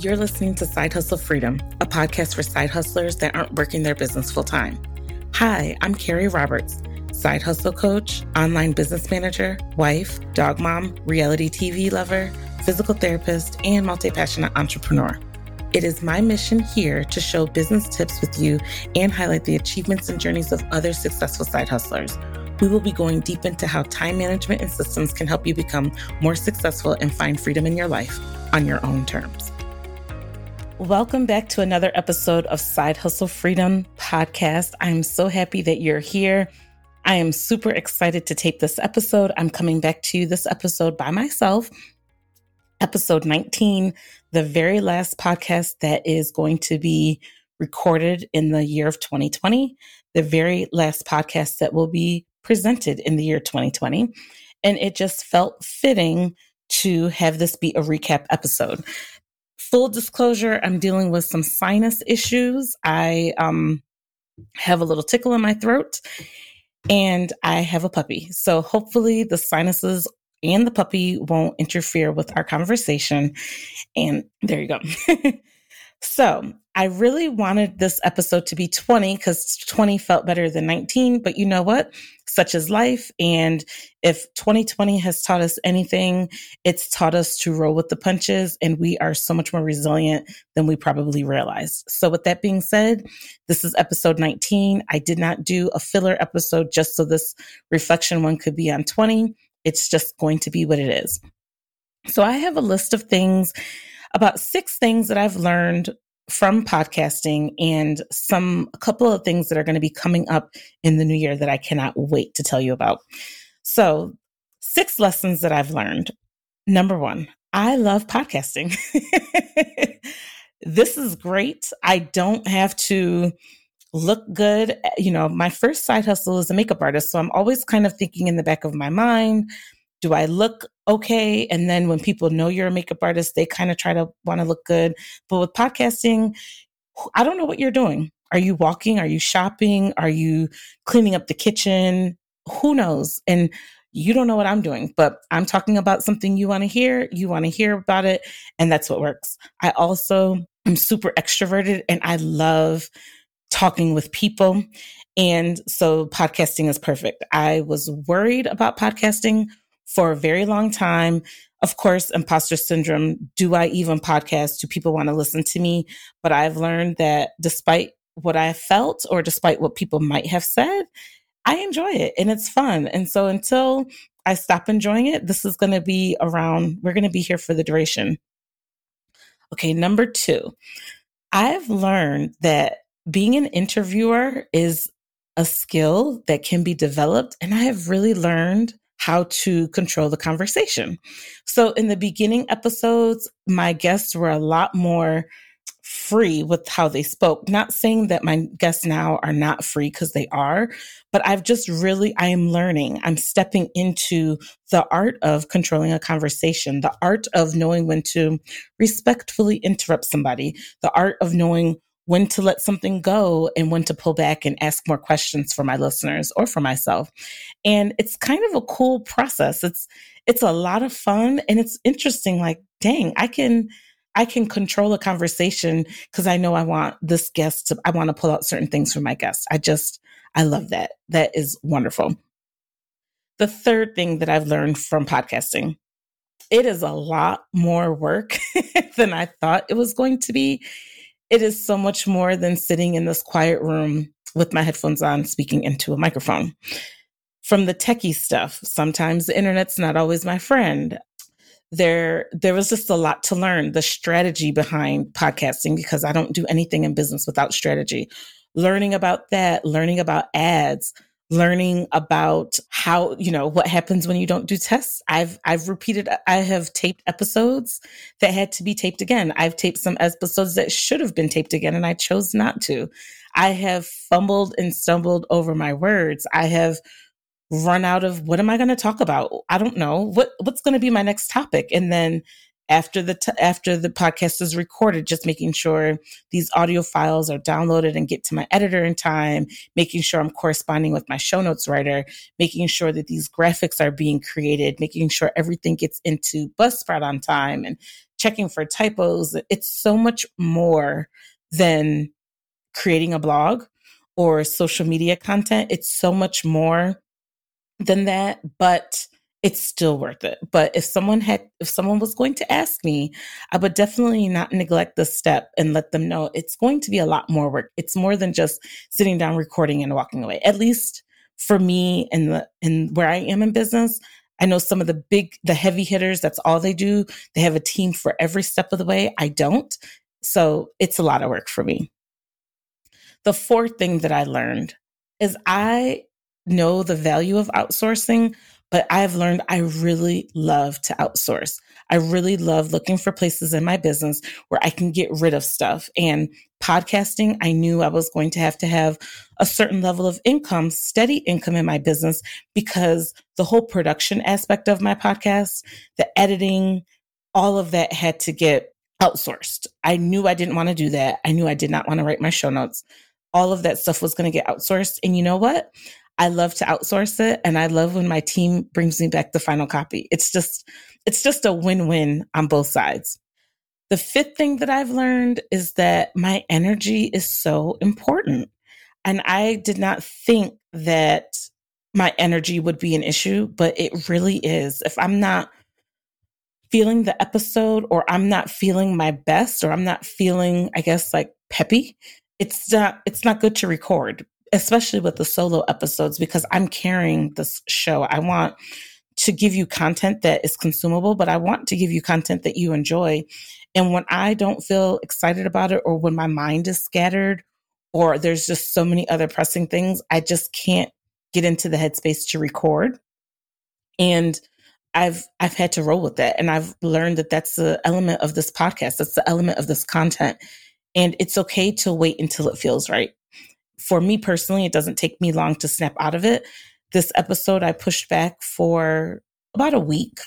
You're listening to Side Hustle Freedom, a podcast for side hustlers that aren't working their business full time. Hi, I'm Carrie Roberts, side hustle coach, online business manager, wife, dog mom, reality TV lover, physical therapist, and multi passionate entrepreneur. It is my mission here to show business tips with you and highlight the achievements and journeys of other successful side hustlers. We will be going deep into how time management and systems can help you become more successful and find freedom in your life on your own terms. Welcome back to another episode of Side Hustle Freedom Podcast. I'm so happy that you're here. I am super excited to tape this episode. I'm coming back to you this episode by myself. Episode 19, the very last podcast that is going to be recorded in the year of 2020, the very last podcast that will be presented in the year 2020. And it just felt fitting to have this be a recap episode full disclosure, I'm dealing with some sinus issues. I um, have a little tickle in my throat and I have a puppy. So hopefully the sinuses and the puppy won't interfere with our conversation. And there you go. so I really wanted this episode to be 20 because 20 felt better than 19. But you know what? Such is life. And if 2020 has taught us anything, it's taught us to roll with the punches. And we are so much more resilient than we probably realized. So, with that being said, this is episode 19. I did not do a filler episode just so this reflection one could be on 20. It's just going to be what it is. So, I have a list of things about six things that I've learned from podcasting and some a couple of things that are going to be coming up in the new year that I cannot wait to tell you about. So, six lessons that I've learned. Number 1, I love podcasting. this is great. I don't have to look good. You know, my first side hustle is a makeup artist, so I'm always kind of thinking in the back of my mind, do I look okay? And then when people know you're a makeup artist, they kind of try to want to look good. But with podcasting, I don't know what you're doing. Are you walking? Are you shopping? Are you cleaning up the kitchen? Who knows? And you don't know what I'm doing, but I'm talking about something you want to hear. You want to hear about it. And that's what works. I also am super extroverted and I love talking with people. And so podcasting is perfect. I was worried about podcasting for a very long time. Of course, imposter syndrome. Do I even podcast? Do people want to listen to me? But I've learned that despite what I felt or despite what people might have said, I enjoy it and it's fun. And so until I stop enjoying it, this is going to be around, we're going to be here for the duration. Okay, number two, I've learned that being an interviewer is a skill that can be developed. And I have really learned how to control the conversation. So in the beginning episodes, my guests were a lot more free with how they spoke. Not saying that my guests now are not free because they are, but I've just really, I am learning. I'm stepping into the art of controlling a conversation, the art of knowing when to respectfully interrupt somebody, the art of knowing when to let something go and when to pull back and ask more questions for my listeners or for myself. And it's kind of a cool process. It's it's a lot of fun and it's interesting like dang, I can I can control a conversation because I know I want this guest to I want to pull out certain things from my guest. I just I love that. That is wonderful. The third thing that I've learned from podcasting it is a lot more work than I thought it was going to be it is so much more than sitting in this quiet room with my headphones on speaking into a microphone. From the techie stuff, sometimes the internet's not always my friend. There, there was just a lot to learn the strategy behind podcasting because I don't do anything in business without strategy. Learning about that, learning about ads, learning about how, you know, what happens when you don't do tests. I've, I've repeated, I have taped episodes that had to be taped again. I've taped some episodes that should have been taped again and I chose not to. I have fumbled and stumbled over my words. I have run out of what am I going to talk about? I don't know. What, what's going to be my next topic? And then after the t- after the podcast is recorded just making sure these audio files are downloaded and get to my editor in time making sure i'm corresponding with my show notes writer making sure that these graphics are being created making sure everything gets into buzzsprout on time and checking for typos. It's so much more than creating a blog or social media content. It's so much more than that, but it's still worth it. But if someone had, if someone was going to ask me, I would definitely not neglect the step and let them know it's going to be a lot more work. It's more than just sitting down, recording and walking away. At least for me and the, and where I am in business, I know some of the big, the heavy hitters, that's all they do. They have a team for every step of the way. I don't. So it's a lot of work for me. The fourth thing that I learned is I know the value of outsourcing, but I've learned I really love to outsource. I really love looking for places in my business where I can get rid of stuff. And podcasting, I knew I was going to have to have a certain level of income, steady income in my business, because the whole production aspect of my podcast, the editing, all of that had to get outsourced. I knew I didn't want to do that. I knew I did not want to write my show notes. All of that stuff was going to get outsourced. And you know what? I love to outsource it and I love when my team brings me back the final copy. It's just it's just a win-win on both sides. The fifth thing that I've learned is that my energy is so important. And I did not think that my energy would be an issue, but it really is. If I'm not feeling the episode or I'm not feeling my best or I'm not feeling, I guess, like peppy, it's not it's not good to record, especially with the solo episodes because I'm carrying this show. I want to give you content that is consumable, but I want to give you content that you enjoy. And when I don't feel excited about it or when my mind is scattered or there's just so many other pressing things, I just can't get into the headspace to record. And I've I've had to roll with that and I've learned that that's the element of this podcast. That's the element of this content. And it's okay to wait until it feels right. For me personally, it doesn't take me long to snap out of it this episode I pushed back for about a week.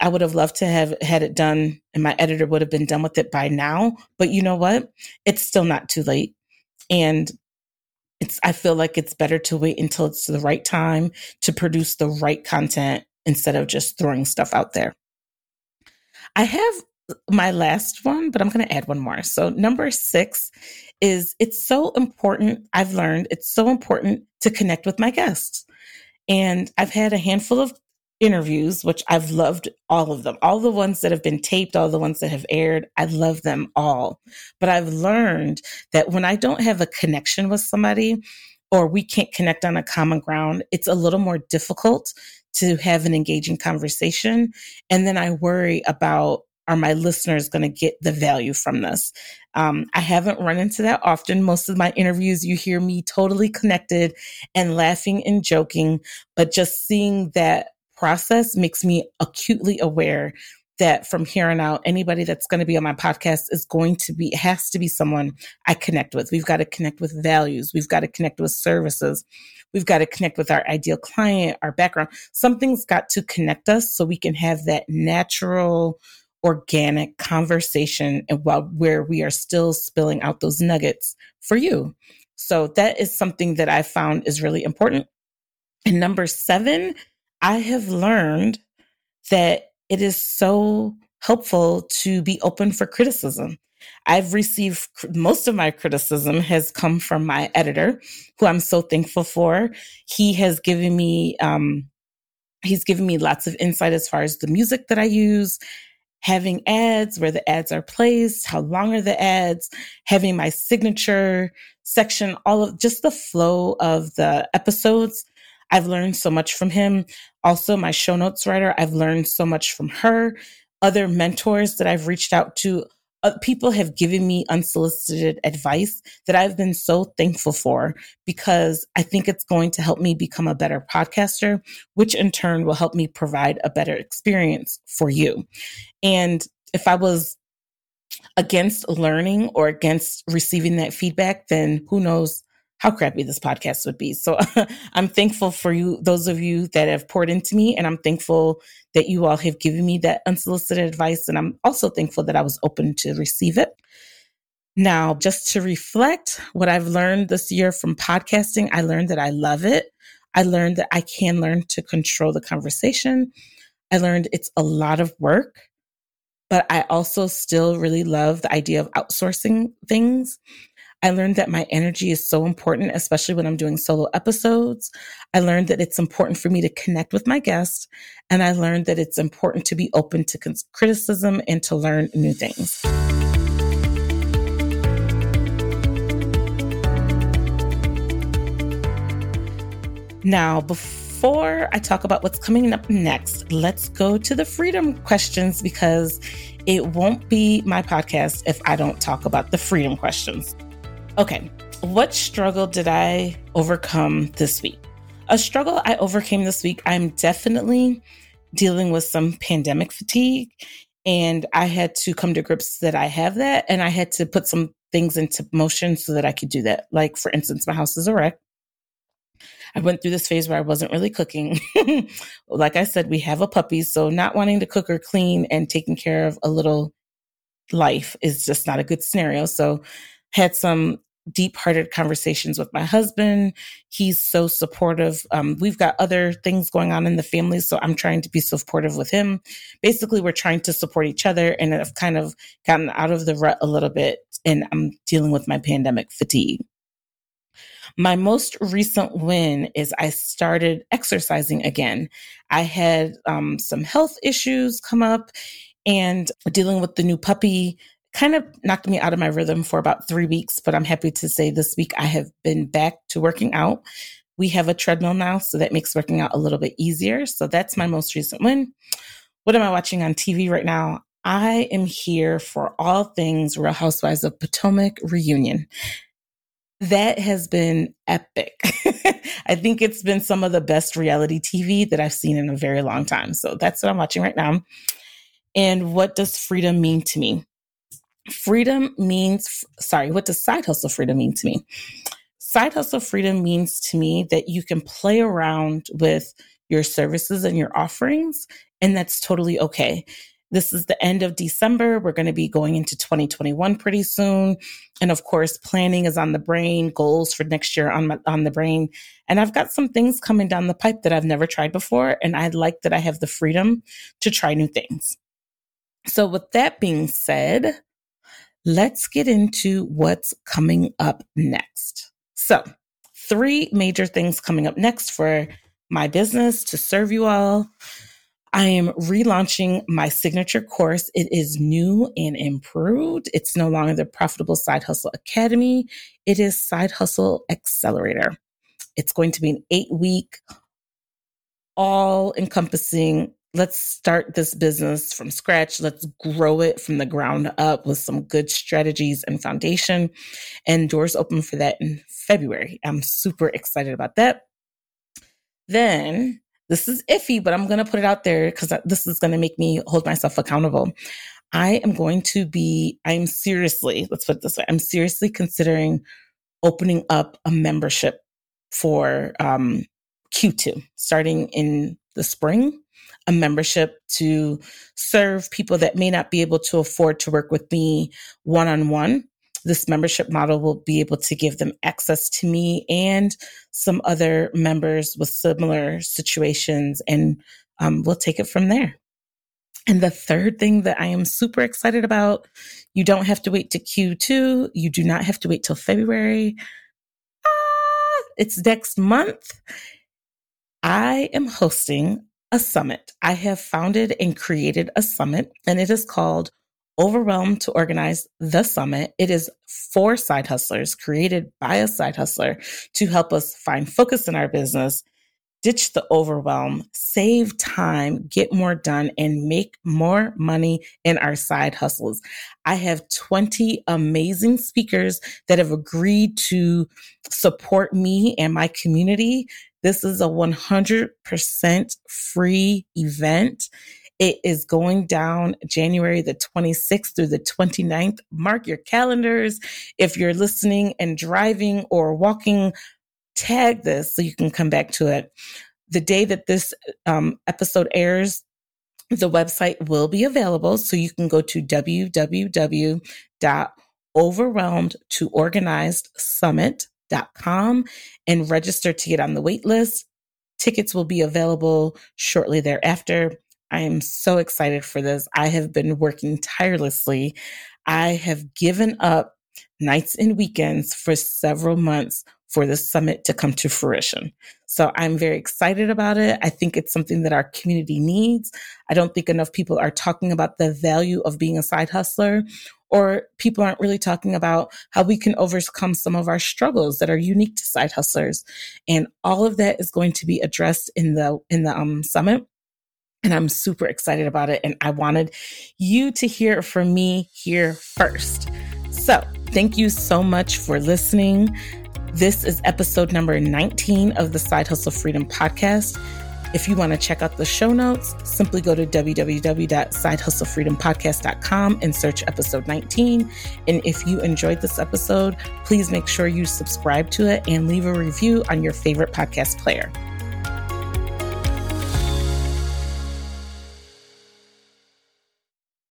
I would have loved to have had it done and my editor would have been done with it by now. But you know what? It's still not too late. And it's, I feel like it's better to wait until it's the right time to produce the right content instead of just throwing stuff out there. I have my last one, but I'm going to add one more. So, number six is it's so important. I've learned it's so important to connect with my guests. And I've had a handful of interviews, which I've loved all of them, all the ones that have been taped, all the ones that have aired. I love them all. But I've learned that when I don't have a connection with somebody or we can't connect on a common ground, it's a little more difficult to have an engaging conversation. And then I worry about are my listeners going to get the value from this? Um, I haven't run into that often. Most of my interviews, you hear me totally connected and laughing and joking, but just seeing that process makes me acutely aware that from here on out, anybody that's going to be on my podcast is going to be, has to be someone I connect with. We've got to connect with values. We've got to connect with services. We've got to connect with our ideal client, our background. Something's got to connect us so we can have that natural organic conversation and while where we are still spilling out those nuggets for you. So that is something that I found is really important. And number seven, I have learned that it is so helpful to be open for criticism. I've received most of my criticism has come from my editor, who I'm so thankful for. He has given me, um, he's given me lots of insight as far as the music that I use, having ads, where the ads are placed, how long are the ads, having my signature section, all of just the flow of the episodes. I've learned so much from him. Also, my show notes writer, I've learned so much from her. Other mentors that I've reached out to, uh, people have given me unsolicited advice that I've been so thankful for because I think it's going to help me become a better podcaster, which in turn will help me provide a better experience for you. And if I was against learning or against receiving that feedback, then who knows how crappy this podcast would be. So I'm thankful for you, those of you that have poured into me, and I'm thankful that you all have given me that unsolicited advice. And I'm also thankful that I was open to receive it. Now, just to reflect what I've learned this year from podcasting, I learned that I love it. I learned that I can learn to control the conversation. I learned it's a lot of work, but I also still really love the idea of outsourcing things. I learned that my energy is so important, especially when I'm doing solo episodes. I learned that it's important for me to connect with my guests. And I learned that it's important to be open to criticism and to learn new things. Now, before I talk about what's coming up next, let's go to the freedom questions because it won't be my podcast if I don't talk about the freedom questions. Okay, what struggle did I overcome this week? A struggle I overcame this week, I'm definitely dealing with some pandemic fatigue. And I had to come to grips that I have that. And I had to put some things into motion so that I could do that. Like, for instance, my house is a wreck. I went through this phase where I wasn't really cooking. like I said, we have a puppy. So, not wanting to cook or clean and taking care of a little life is just not a good scenario. So, had some deep hearted conversations with my husband. He's so supportive. Um, we've got other things going on in the family, so I'm trying to be supportive with him. Basically, we're trying to support each other, and I've kind of gotten out of the rut a little bit, and I'm dealing with my pandemic fatigue. My most recent win is I started exercising again. I had um, some health issues come up and dealing with the new puppy kind of knocked me out of my rhythm for about three weeks, but I'm happy to say this week I have been back to working out. We have a treadmill now, so that makes working out a little bit easier. So that's my most recent win. What am I watching on TV right now? I am here for all things Real Housewives of Potomac reunion. That has been epic. I think it's been some of the best reality TV that I've seen in a very long time. So that's what I'm watching right now. And what does freedom mean to me? Freedom means, sorry, what does side hustle freedom mean to me? Side hustle freedom means to me that you can play around with your services and your offerings, and that's totally okay. This is the end of December. We're going to be going into 2021 pretty soon. And of course, planning is on the brain, goals for next year on my, on the brain. And I've got some things coming down the pipe that I've never tried before. And I like that I have the freedom to try new things. So with that being said, let's get into what's coming up next. So, three major things coming up next for my business to serve you all. I am relaunching my signature course. It is new and improved. It's no longer the Profitable Side Hustle Academy. It is Side Hustle Accelerator. It's going to be an eight week, all encompassing let's start this business from scratch. Let's grow it from the ground up with some good strategies and foundation. And doors open for that in February. I'm super excited about that. Then this is iffy, but I'm going to put it out there because this is going to make me hold myself accountable. I am going to be, I'm seriously, let's put it this way, I'm seriously considering opening up a membership for um, Q2 starting in the spring a membership to serve people that may not be able to afford to work with me one on one. This membership model will be able to give them access to me and some other members with similar situations, and um, we'll take it from there. And the third thing that I am super excited about, you don't have to wait to Q2. You do not have to wait till February. Ah, it's next month. I am hosting a summit. I have founded and created a summit, and it is called Overwhelmed to Organize the Summit. It is for side hustlers, created by a side hustler to help us find focus in our business, ditch the overwhelm, save time, get more done, and make more money in our side hustles. I have 20 amazing speakers that have agreed to support me and my community this is a 100% free event. It is going down January the 26th through the 29th. Mark your calendars. If you're listening and driving or walking, tag this so you can come back to it. The day that this um, episode airs, the website will be available. So you can go to www.overwhelmed to organized summit com and register to get on the wait list. Tickets will be available shortly thereafter. I am so excited for this. I have been working tirelessly. I have given up nights and weekends for several months for the summit to come to fruition. So I'm very excited about it. I think it's something that our community needs. I don't think enough people are talking about the value of being a side hustler or people aren't really talking about how we can overcome some of our struggles that are unique to side hustlers. And all of that is going to be addressed in the in the um, summit. And I'm super excited about it. And I wanted you to hear from me here first. So, thank you so much for listening. This is episode number 19 of the Side Hustle Freedom Podcast. If you want to check out the show notes, simply go to www.sidehustlefreedompodcast.com and search episode 19. And if you enjoyed this episode, please make sure you subscribe to it and leave a review on your favorite podcast player.